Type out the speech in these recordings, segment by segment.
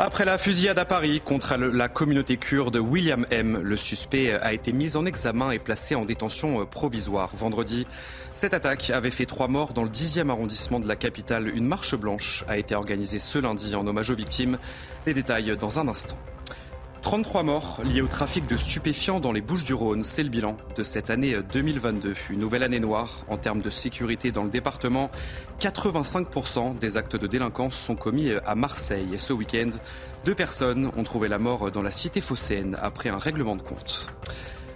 Après la fusillade à Paris contre la communauté kurde, William M., le suspect, a été mis en examen et placé en détention provisoire vendredi. Cette attaque avait fait trois morts dans le 10e arrondissement de la capitale. Une marche blanche a été organisée ce lundi en hommage aux victimes. Les détails dans un instant. 33 morts liés au trafic de stupéfiants dans les Bouches du Rhône, c'est le bilan de cette année 2022. Une nouvelle année noire en termes de sécurité dans le département. 85% des actes de délinquance sont commis à Marseille. Et ce week-end, deux personnes ont trouvé la mort dans la cité phocéenne après un règlement de compte.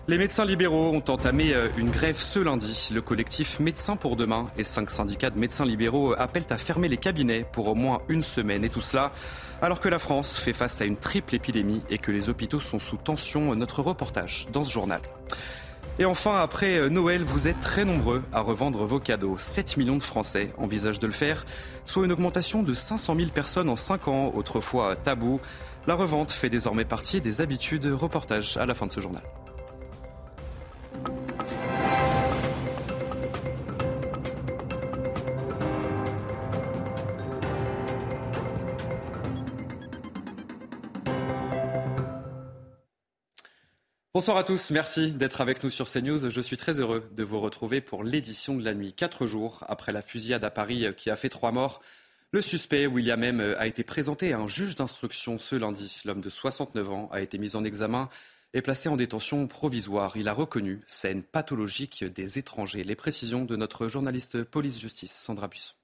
Les médecins libéraux ont entamé euh, une grève ce lundi. Le collectif Médecins pour demain et cinq syndicats de médecins libéraux appellent à fermer les cabinets pour au moins une semaine. Et tout cela alors que la France fait face à une triple épidémie et que les hôpitaux sont sous tension. Notre reportage dans ce journal. Et enfin, après Noël, vous êtes très nombreux à revendre vos cadeaux. 7 millions de Français envisagent de le faire, soit une augmentation de 500 000 personnes en 5 ans, autrefois tabou. La revente fait désormais partie des habitudes. Reportage à la fin de ce journal. Bonsoir à tous, merci d'être avec nous sur CNews. Je suis très heureux de vous retrouver pour l'édition de la nuit. Quatre jours après la fusillade à Paris qui a fait trois morts, le suspect, William M., a été présenté à un juge d'instruction ce lundi. L'homme de 69 ans a été mis en examen et placé en détention provisoire. Il a reconnu scène pathologique des étrangers. Les précisions de notre journaliste police-justice, Sandra Buisson.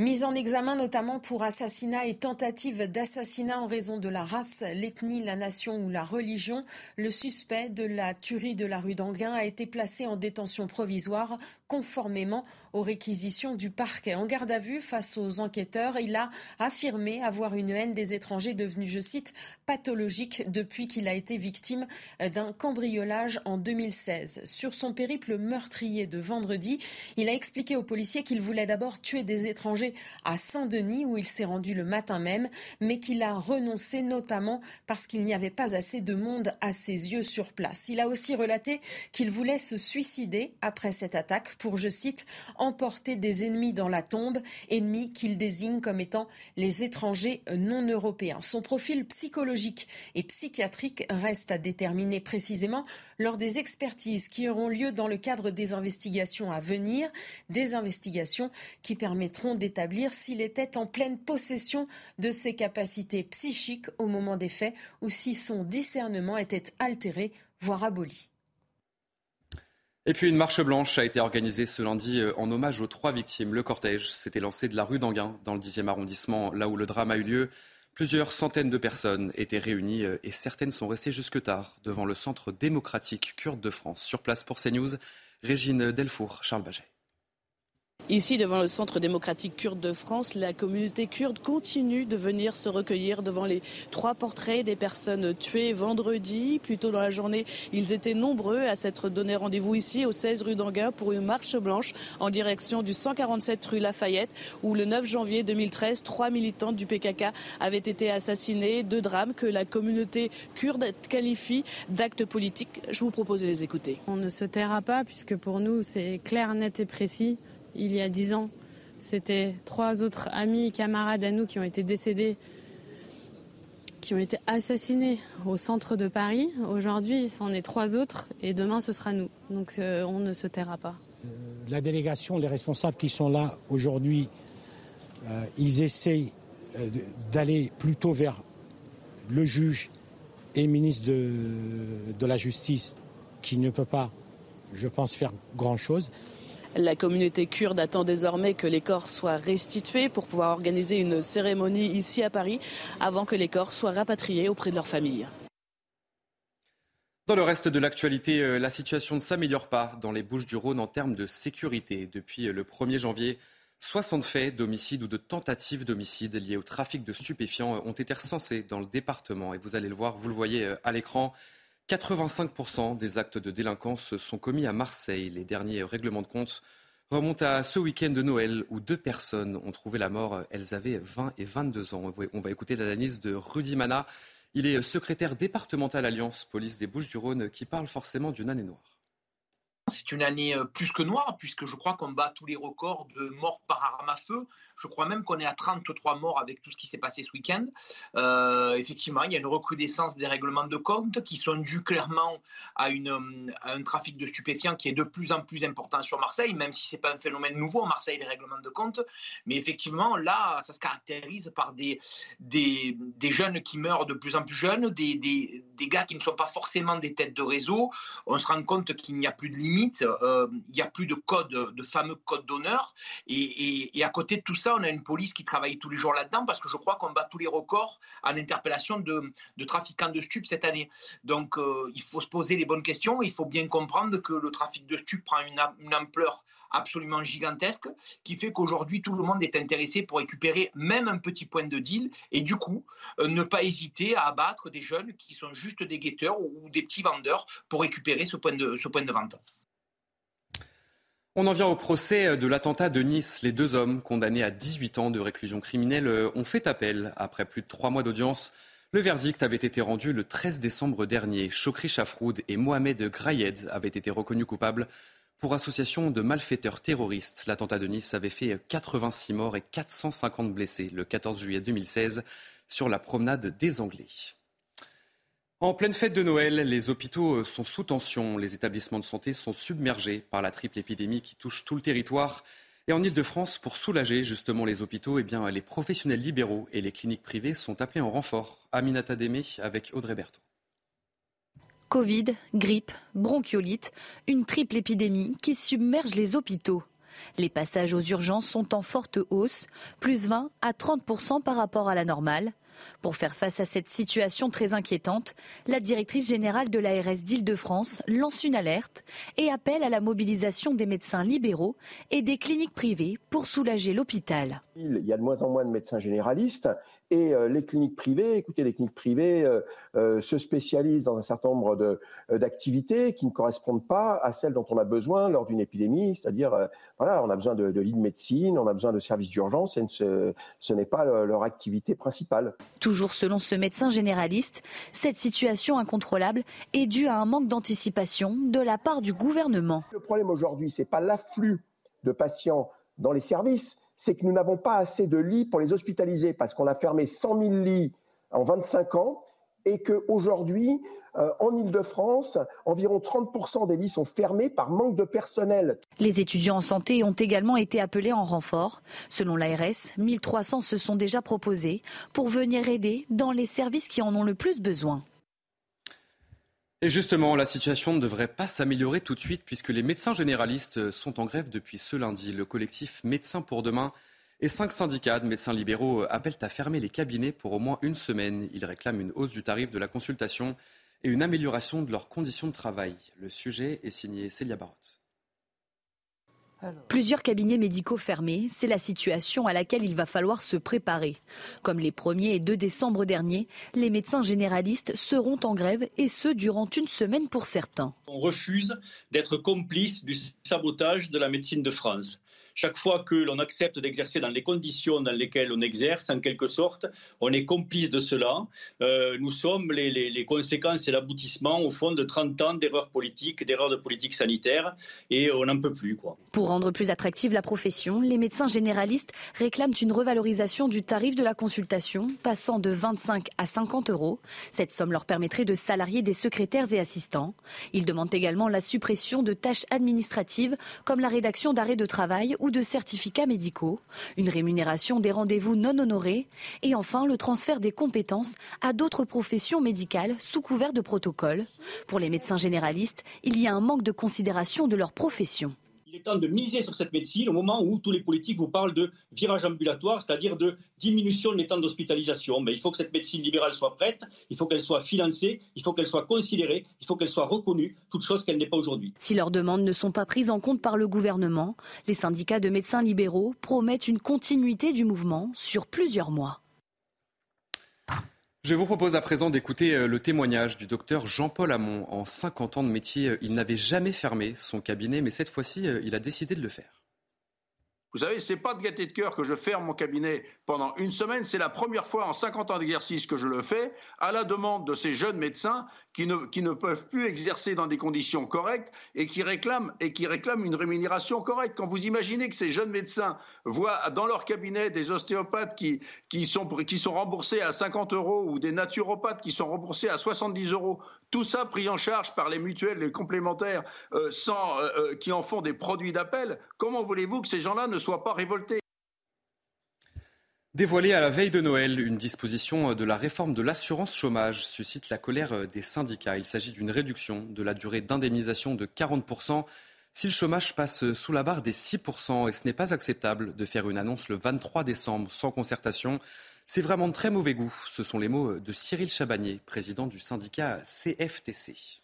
Mise en examen notamment pour assassinat et tentative d'assassinat en raison de la race, l'ethnie, la nation ou la religion, le suspect de la tuerie de la rue d'Anguin a été placé en détention provisoire conformément aux réquisitions du parquet. En garde à vue face aux enquêteurs, il a affirmé avoir une haine des étrangers devenue, je cite, pathologique depuis qu'il a été victime d'un cambriolage en 2016. Sur son périple meurtrier de vendredi, il a expliqué aux policiers qu'il voulait d'abord tuer des étrangers à Saint-Denis où il s'est rendu le matin même, mais qu'il a renoncé notamment parce qu'il n'y avait pas assez de monde à ses yeux sur place. Il a aussi relaté qu'il voulait se suicider après cette attaque pour, je cite, emporter des ennemis dans la tombe, ennemis qu'il désigne comme étant les étrangers non européens. Son profil psychologique et psychiatrique reste à déterminer précisément lors des expertises qui auront lieu dans le cadre des investigations à venir, des investigations qui permettront d'établir s'il était en pleine possession de ses capacités psychiques au moment des faits ou si son discernement était altéré, voire aboli. Et puis une marche blanche a été organisée ce lundi euh, en hommage aux trois victimes. Le cortège s'était lancé de la rue d'Anguin, dans le 10e arrondissement, là où le drame a eu lieu. Plusieurs centaines de personnes étaient réunies euh, et certaines sont restées jusque tard devant le Centre démocratique kurde de France. Sur place pour CNews, Régine Delfour, Charles Baget. Ici, devant le Centre démocratique kurde de France, la communauté kurde continue de venir se recueillir devant les trois portraits des personnes tuées vendredi. Plus tôt dans la journée, ils étaient nombreux à s'être donné rendez-vous ici, au 16 rue d'Anguin, pour une marche blanche en direction du 147 rue Lafayette, où le 9 janvier 2013, trois militantes du PKK avaient été assassinées. Deux drames que la communauté kurde qualifie d'actes politiques. Je vous propose de les écouter. On ne se taira pas, puisque pour nous, c'est clair, net et précis il y a dix ans. C'était trois autres amis et camarades à nous qui ont été décédés, qui ont été assassinés au centre de Paris. Aujourd'hui, c'en est trois autres et demain, ce sera nous. Donc euh, on ne se taira pas. Euh, la délégation, les responsables qui sont là aujourd'hui, euh, ils essaient d'aller plutôt vers le juge et ministre de, de la Justice qui ne peut pas, je pense, faire grand-chose. La communauté kurde attend désormais que les corps soient restitués pour pouvoir organiser une cérémonie ici à Paris avant que les corps soient rapatriés auprès de leurs familles. Dans le reste de l'actualité, euh, la situation ne s'améliore pas dans les Bouches du Rhône en termes de sécurité. Depuis le 1er janvier, 60 faits d'homicide ou de tentatives d'homicide liés au trafic de stupéfiants ont été recensés dans le département. Et vous allez le voir, vous le voyez euh, à l'écran, 85% des actes de délinquance sont commis à Marseille. Les derniers règlements de compte remontent à ce week-end de Noël où deux personnes ont trouvé la mort. Elles avaient 20 et 22 ans. On va écouter l'analyse de Rudy Mana. Il est secrétaire départemental Alliance Police des Bouches-du-Rhône qui parle forcément d'une année noire. C'est une année euh, plus que noire, puisque je crois qu'on bat tous les records de morts par arme à feu. Je crois même qu'on est à 33 morts avec tout ce qui s'est passé ce week-end. Euh, effectivement, il y a une recrudescence des règlements de compte qui sont dus clairement à, une, un trafic de stupéfiants qui est de plus en plus important sur Marseille, même si ce n'est pas un phénomène nouveau à Marseille, les règlements de compte. Mais effectivement, là, ça se caractérise par des, jeunes qui meurent de plus en plus jeunes, des, des, des gars qui ne sont pas forcément des têtes de réseau. On se rend compte qu'il n'y a plus de limite euh, il n'y a plus de code, de fameux code d'honneur. Et, à côté de tout ça, on a une police qui travaille tous les jours là-dedans parce que je crois qu'on bat tous les records en interpellation de, trafiquants de stupes cette année. Donc euh, il faut se poser les bonnes questions. Il faut bien comprendre que le trafic de stupes prend une, ampleur absolument gigantesque qui fait qu'aujourd'hui tout le monde est intéressé pour récupérer même un petit point de deal et du coup euh, ne pas hésiter à abattre des jeunes qui sont juste des guetteurs ou des petits vendeurs pour récupérer ce point de vente. On en vient au procès de l'attentat de Nice. Les deux hommes condamnés à 18 ans de réclusion criminelle ont fait appel. Après plus de trois mois d'audience, le verdict avait été rendu le 13 décembre dernier. Chokri Chafroud et Mohamed Grayed avaient été reconnus coupables pour association de malfaiteurs terroristes. L'attentat de Nice avait fait 86 morts et 450 blessés le 14 juillet 2016 sur la promenade des Anglais. En pleine fête de Noël, les hôpitaux sont sous tension. Les établissements de santé sont submergés par la triple épidémie qui touche tout le territoire. Et en Ile-de-France, pour soulager justement les hôpitaux, eh bien, les professionnels libéraux et les cliniques privées sont appelés en renfort. Aminata Démé avec Audrey Berthaud. Covid, grippe, bronchiolite, une triple épidémie qui submerge les hôpitaux. Les passages aux urgences sont en forte hausse, plus 20 à 30% par rapport à la normale. Pour faire face à cette situation très inquiétante, la directrice générale de l'ARS d'Île-de-France lance une alerte et appelle à la mobilisation des médecins libéraux et des cliniques privées pour soulager l'hôpital. Il y a de moins en moins de médecins généralistes et euh, les cliniques privées, écoutez, les cliniques privées euh, euh, se spécialisent dans un certain nombre d'activités qui ne correspondent pas à celles dont on a besoin lors d'une épidémie, c'est-à-dire, voilà, on a besoin de, lits de médecine, on a besoin de services d'urgence, et ce, ce n'est pas leur activité principale. Toujours selon ce médecin généraliste, cette situation incontrôlable est due à un manque d'anticipation de la part du gouvernement. Le problème aujourd'hui, c'est pas l'afflux de patients dans les services, c'est que nous n'avons pas assez de lits pour les hospitaliser parce qu'on a fermé 100 000 lits en 25 ans et qu'aujourd'hui, euh, en Ile-de-France, environ 30% des lits sont fermés par manque de personnel. Les étudiants en santé ont également été appelés en renfort. Selon l'ARS, 1300 se sont déjà proposés pour venir aider dans les services qui en ont le plus besoin. Et justement, la situation ne devrait pas s'améliorer tout de suite puisque les médecins généralistes sont en grève depuis ce lundi. Le collectif Médecins pour demain et cinq syndicats de médecins libéraux appellent à fermer les cabinets pour au moins une semaine. Ils réclament une hausse du tarif de la consultation et une amélioration de leurs conditions de travail. Le sujet est signé Célia Barotte. Plusieurs cabinets médicaux fermés, c'est la situation à laquelle il va falloir se préparer. Comme les 1er et 2 décembre dernier, les médecins généralistes seront en grève et ce durant une semaine pour certains. On refuse d'être complice du sabotage de la médecine de France chaque fois que l'on accepte d'exercer dans les conditions dans lesquelles on exerce, en quelque sorte, on est complice de cela. Euh, nous sommes les, conséquences et l'aboutissement, au fond, de 30 ans d'erreurs politiques, d'erreurs de politique sanitaire, et on n'en peut plus. Pour rendre plus attractive la profession, les médecins généralistes réclament une revalorisation du tarif de la consultation, passant de 25 à 50 euros. Cette somme leur permettrait de salarier des secrétaires et assistants. Ils demandent également la suppression de tâches administratives, comme la rédaction d'arrêts de travail ou de certificats médicaux, une rémunération des rendez-vous non honorés et enfin le transfert des compétences à d'autres professions médicales sous couvert de protocole. Pour les médecins généralistes, il y a un manque de considération de leur profession. Est temps de miser sur cette médecine au moment où tous les politiques vous parlent de virage ambulatoire, c'est-à-dire de diminution des temps d'hospitalisation. Mais il faut que cette médecine libérale soit prête, il faut qu'elle soit financée, il faut qu'elle soit considérée, il faut qu'elle soit reconnue, toute chose qu'elle n'est pas aujourd'hui. Si leurs demandes ne sont pas prises en compte par le gouvernement, les syndicats de médecins libéraux promettent une continuité du mouvement sur plusieurs mois. Je vous propose à présent d'écouter euh, le témoignage du docteur Jean-Paul Hamon. En 50 ans de métier, euh, il n'avait jamais fermé son cabinet, mais cette fois-ci, euh, il a décidé de le faire. Vous savez, c'est pas de gaieté de cœur que je ferme mon cabinet pendant une semaine. C'est la première fois en 50 ans d'exercice que je le fais, à la demande de ces jeunes médecins qui ne, qui ne peuvent plus exercer dans des conditions correctes et qui réclament et qui réclament une rémunération correcte. Quand vous imaginez que ces jeunes médecins voient dans leur cabinet des ostéopathes qui, qui, sont, qui sont remboursés à 50 euros ou des naturopathes qui sont remboursés à 70 euros, tout ça pris en charge par les mutuelles, les complémentaires, euh, sans, euh, euh, qui en font des produits d'appel, comment voulez-vous que ces gens-là ne soient pas. Dévoilée à la veille de Noël, une disposition de la réforme de l'assurance chômage suscite la colère des syndicats. Il s'agit d'une réduction de la durée d'indemnisation de 40% si le chômage passe sous la barre des 6%. Et ce n'est pas acceptable de faire une annonce le 23 décembre sans concertation. C'est vraiment de très mauvais goût. Ce sont les mots de Cyril Chabagnier, président du syndicat CFTC.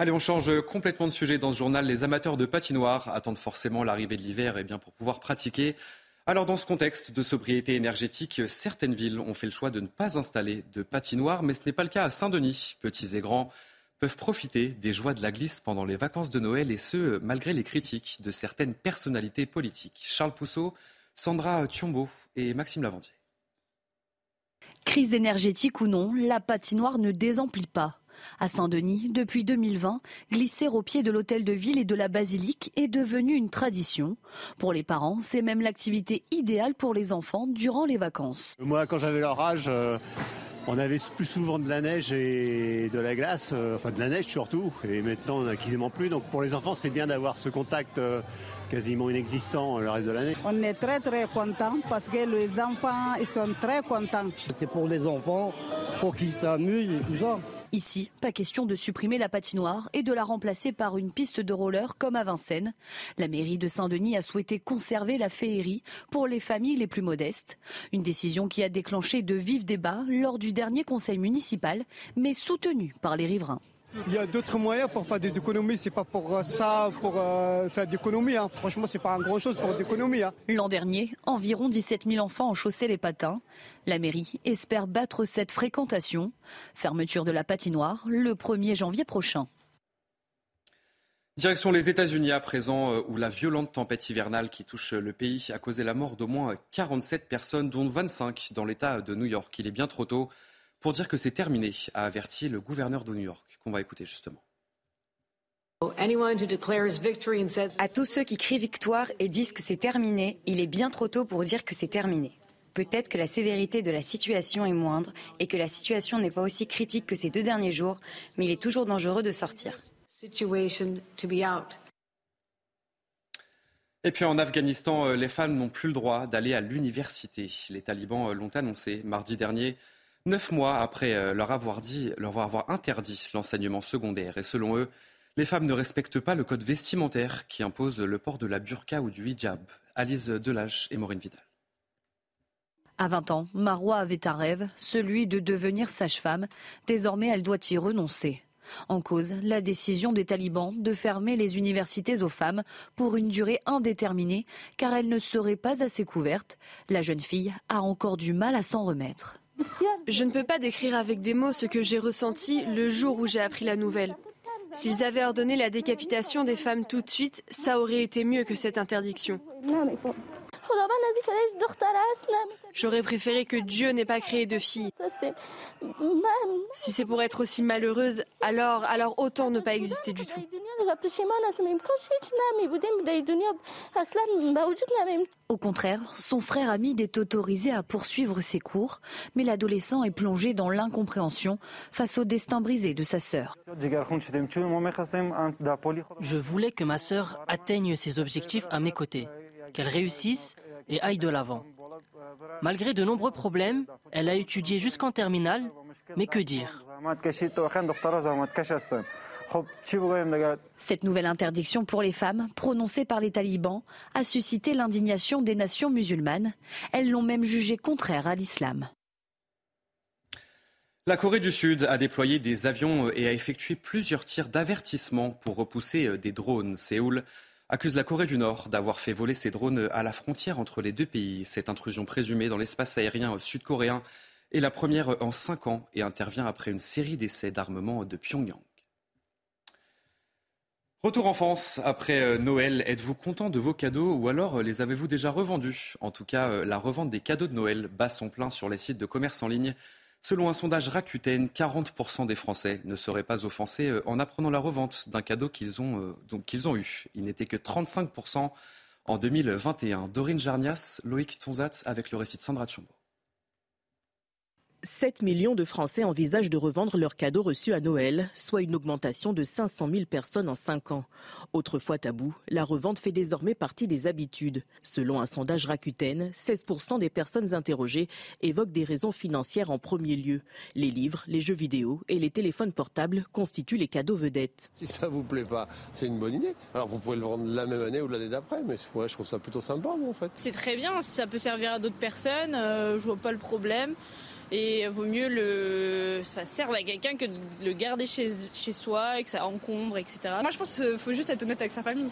Allez, on change complètement de sujet dans ce journal. Les amateurs de patinoire attendent forcément l'arrivée de l'hiver eh pour pouvoir pratiquer. Alors, dans ce contexte de sobriété énergétique, certaines villes ont fait le choix de ne pas installer de patinoire, mais ce n'est pas le cas à Saint-Denis. Petits et grands peuvent profiter des joies de la glisse pendant les vacances de Noël et ce, malgré les critiques de certaines personnalités politiques. Charles Pousseau, Sandra Thiombo et Maxime Lavandier. Crise énergétique ou non, la patinoire ne désemplit pas. À Saint-Denis, depuis 2020, glisser au pied de l'hôtel de ville et de la basilique est devenu une tradition. Pour les parents, c'est même l'activité idéale pour les enfants durant les vacances. Moi, quand j'avais leur âge, euh, on avait plus souvent de la neige et de la glace, euh, enfin de la neige surtout, et maintenant on n'a quasiment plus. Donc pour les enfants, c'est bien d'avoir ce contact euh, quasiment inexistant le reste de l'année. On est très très content parce que les enfants ils sont très contents. C'est pour les enfants, pour qu'ils s'amusent et tout ça. Ici, pas question de supprimer la patinoire et de la remplacer par une piste de roller comme à Vincennes. La mairie de Saint-Denis a souhaité conserver la féerie pour les familles les plus modestes. Une décision qui a déclenché de vifs débats lors du dernier conseil municipal, mais soutenue par les riverains. Il y a d'autres moyens pour faire des économies. C'est pas pour euh, ça, pour euh, faire des économies. Hein. Franchement, c'est pas un grand chose pour d'économie. Hein. L'an dernier, environ 17 000 enfants ont chaussé les patins. La mairie espère battre cette fréquentation. Fermeture de la patinoire le 1er janvier prochain. Direction les États-Unis à présent, euh, où la violente tempête hivernale qui touche le pays a causé la mort d'au moins 47 personnes, dont 25 dans l'État de New York. Il est bien trop tôt pour dire que c'est terminé, a averti le gouverneur de New York, qu'on va écouter justement. À tous ceux qui crient victoire et disent que c'est terminé, il est bien trop tôt pour dire que c'est terminé. Peut-être que la sévérité de la situation est moindre et que la situation n'est pas aussi critique que ces deux derniers jours, mais il est toujours dangereux de sortir. Et puis en Afghanistan, euh, les femmes n'ont plus le droit d'aller à l'université. Les talibans euh, l'ont annoncé mardi dernier. Neuf mois après euh, leur avoir, dit, leur avoir interdit l'enseignement secondaire. Et selon eux, les femmes ne respectent pas le code vestimentaire qui impose le port de la burqa ou du hijab. Alice Delage et Maureen Vidal. À 20 ans, Marois avait un rêve, celui de devenir sage-femme. Désormais, elle doit y renoncer. En cause, la décision des talibans de fermer les universités aux femmes pour une durée indéterminée, car elles ne seraient pas assez couvertes. La jeune fille a encore du mal à s'en remettre. Je ne peux pas décrire avec des mots ce que j'ai ressenti le jour où j'ai appris la nouvelle. S'ils avaient ordonné la décapitation des femmes tout de suite, ça aurait été mieux que cette interdiction. J'aurais préféré que Dieu n'ait pas créé de filles. Si c'est pour être aussi malheureuse, alors, alors autant ne pas exister du tout. Au contraire, son frère Hamid est autorisé à poursuivre ses cours, mais l'adolescent est plongé dans l'incompréhension face au destin brisé de sa sœur. Je voulais que ma sœur atteigne ses objectifs à mes côtés, qu'elle réussisse et aille de l'avant. Malgré de nombreux problèmes, elle a étudié jusqu'en terminale, mais que dire? Cette nouvelle interdiction pour les femmes, prononcée par les talibans, a suscité l'indignation des nations musulmanes. Elles l'ont même jugée contraire à l'islam. La Corée du Sud a déployé des avions et a effectué plusieurs tirs d'avertissement pour repousser des drones. Séoul accuse la Corée du Nord d'avoir fait voler ses drones à la frontière entre les deux pays. Cette intrusion présumée dans l'espace aérien sud-coréen est la première en cinq ans et intervient après une série d'essais d'armement de Pyongyang. Retour en France après euh, Noël. Êtes-vous content de vos cadeaux ou alors euh, les avez-vous déjà revendus? En tout cas, euh, la revente des cadeaux de Noël bat son plein sur les sites de commerce en ligne. Selon un sondage Rakuten, 40% des Français ne seraient pas offensés en apprenant la revente d'un cadeau qu'ils ont, qu'ils ont eu. Il n'était que 35% en 2021. Dorine Jarnias, Loïc Tonzat avec le récit de Sandra Tchombo. 7 millions de Français envisagent de revendre leurs cadeaux reçus à Noël, soit une augmentation de 500 000 personnes en 5 ans. Autrefois tabou, la revente fait désormais partie des habitudes. Selon un sondage Rakuten, 16% des personnes interrogées évoquent des raisons financières en premier lieu. Les livres, les jeux vidéo et les téléphones portables constituent les cadeaux vedettes. Si ça vous plaît pas, c'est une bonne idée. Alors vous pouvez le vendre la même année ou l'année d'après, mais je trouve ça plutôt sympa, moi, en fait. C'est très bien, si ça peut servir à d'autres personnes, euh, je vois pas le problème. Et vaut mieux le ça serve à quelqu'un que de le garder chez, chez soi et que ça encombre, etc. Moi, je pense qu'il faut juste être honnête avec sa famille.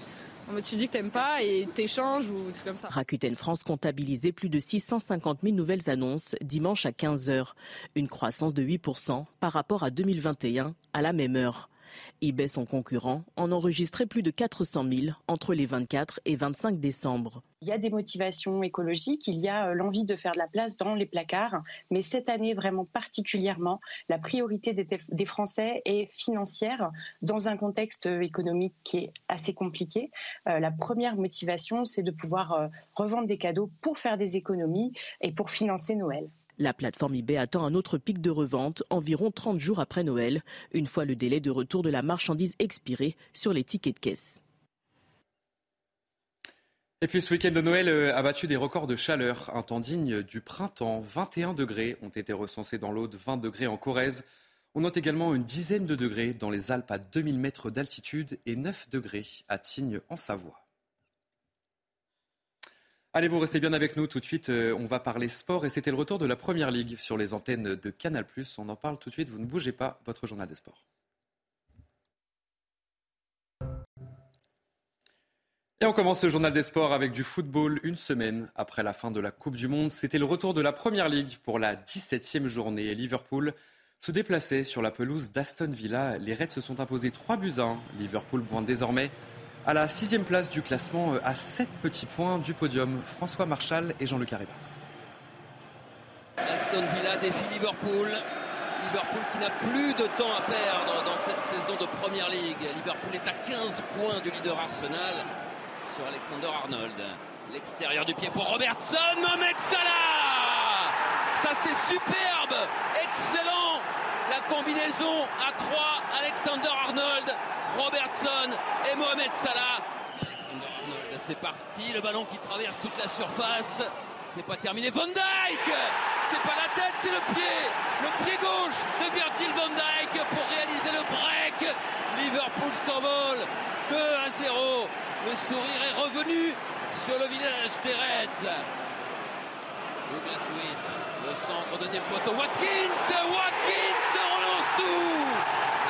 Tu dis que t'aimes pas et t'échanges ou des trucs comme ça. Rakuten France comptabilisait plus de 650 000 nouvelles annonces dimanche à 15h. Une croissance de 8% par rapport à 2021 à la même heure eBay, son concurrent, en enregistrait plus de 400 000 entre les 24 et 25 décembre. Il y a des motivations écologiques, il y a euh, l'envie de faire de la place dans les placards, mais cette année vraiment particulièrement, la priorité des, Français est financière dans un contexte euh, économique qui est assez compliqué. Euh, la première motivation, c'est de pouvoir revendre des cadeaux pour faire des économies et pour financer Noël. La plateforme eBay attend un autre pic de revente environ 30 jours après Noël, une fois le délai de retour de la marchandise expiré sur les tickets de caisse. Et puis ce week-end de Noël euh, a battu des records de chaleur. Un temps digne du printemps. 21 degrés ont été recensés dans l'Aude, 20 degrés en Corrèze. On note également une dizaine de degrés dans les Alpes à 2000 mètres d'altitude et 9 degrés à Tignes en Savoie. Allez, vous restez bien avec nous tout de suite. Euh, on va parler sport et c'était le retour de la Première Ligue sur les antennes de Canal+. On en parle tout de suite. Vous ne bougez pas. Votre journal des sports. Et on commence ce journal des sports avec du football une semaine après la fin de la Coupe du Monde. C'était le retour de la Première Ligue pour la 17e journée. Liverpool se déplaçait sur la pelouse d'Aston Villa. Les Reds se sont imposés 3 buts à 1. Liverpool pointe désormais à la sixième place du classement euh, à 7 petits points du podium. François Marchal et Jean-Luc Arriba. Aston Villa défie Liverpool. Liverpool qui n'a plus de temps à perdre dans cette saison de Première Ligue. Liverpool est à 15 points du leader Arsenal sur Alexander Arnold. L'extérieur du pied pour Robertson. Mohamed Salah Ça c'est superbe Excellent La combinaison à 3. Alexander Arnold Robertson et Mohamed Salah. C'est parti, le ballon qui traverse toute la surface. C'est pas terminé. Van Dyke C'est pas la tête, c'est le pied. Le pied gauche de Virgil Van Dyke pour réaliser le break. Liverpool s'envole. 2 à 0. Le sourire est revenu sur le visage des Reds. Douglas le centre, deuxième poteau. Watkins Watkins relance tout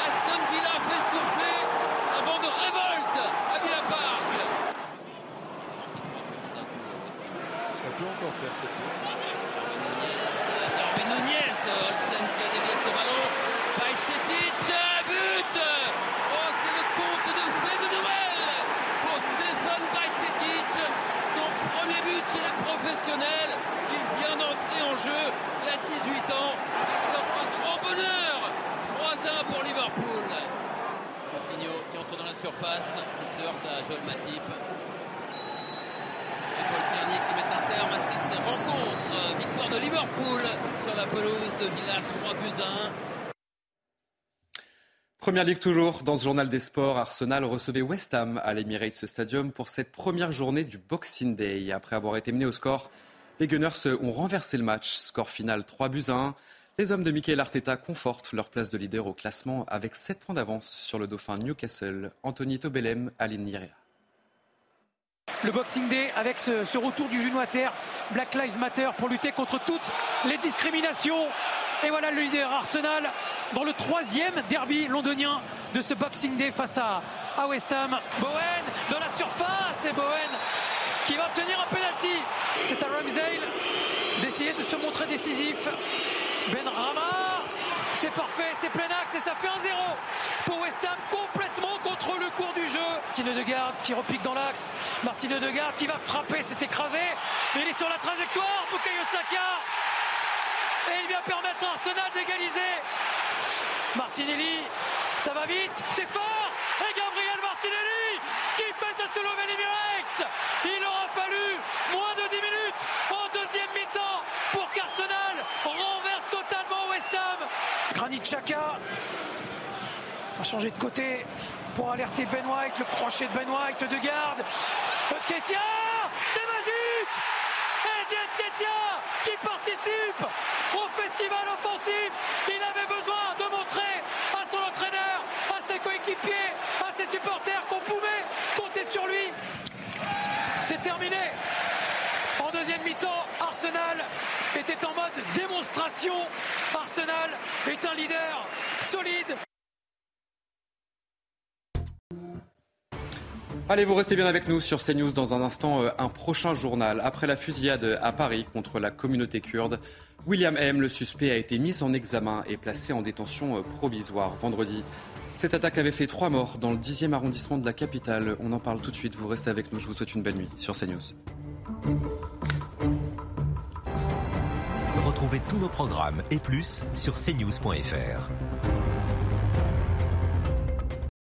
Aston Villa fait souffler de révolte à Villa Park. Ça peut encore faire ce Darwin Nunez, Olsen qui a dévié ce ballon. Bajcetic, but Oh, c'est le conte de fées de Noël pour Stéphane Bajcetic. Son premier but chez les professionnels. Il vient d'entrer en jeu. Il a 18 ans. Il s'offre un grand bonheur. 3-1 pour Liverpool qui entre dans la surface, qui se heurte à Joel Matip. Et Paul Tierney qui met un terme à cette rencontre. Victoire de Liverpool sur la pelouse de Villa, 3 buts à 1. Première ligue toujours, dans ce journal des sports, Arsenal recevait West Ham à l'Emirates Stadium pour cette première journée du Boxing Day. Après avoir été mené au score, les Gunners ont renversé le match. Score final 3 buts à 1. Les hommes de Michael Arteta confortent leur place de leader au classement avec 7 points d'avance sur le dauphin Newcastle, Anthony Tobelem, Aline Niria. Le Boxing Day avec ce, retour du genou à terre, Black Lives Matter pour lutter contre toutes les discriminations. Et voilà le leader Arsenal dans le troisième derby londonien de ce Boxing Day face à, à West Ham. Bowen dans la surface et Bowen qui va obtenir un penalty. D'essayer de se montrer décisif. Ben Rama, c'est parfait, c'est plein axe et ça fait un 0 pour West Ham complètement contre le cours du jeu. Martine Degarde qui repique dans l'axe. Martine Degarde qui va frapper, c'est écrasé. Il est sur la trajectoire. Bukayo Saka. Et il vient permettre à Arsenal d'égaliser. Martinelli, ça va vite, c'est fort. Et Gabriel Martinelli qui fait sa solo Emirates. Il aura fallu moins de 10 minutes en deuxième mi-temps pour qu'Arsenal renverse totalement West Ham. Granit Xhaka a changé de côté pour alerter Ben White, le crochet de Ben White de garde. Ketia, c'est magique Etienne Ketia qui participe au festival offensif avait besoin de montrer à son entraîneur, à ses coéquipiers, à ses supporters qu'on pouvait compter sur lui. C'est terminé. En deuxième mi-temps, Arsenal était en mode démonstration. Arsenal est un leader solide. Allez, vous restez bien avec nous sur CNews dans un instant, euh, un prochain journal. Après la fusillade à Paris contre la communauté kurde, William M., le suspect, a été mis en examen et placé en détention euh, provisoire vendredi. Cette attaque avait fait trois morts dans le 10e arrondissement de la capitale. On en parle tout de suite. Vous restez avec nous. Je vous souhaite une belle nuit sur CNews. Retrouvez tous nos programmes et plus sur cnews.fr.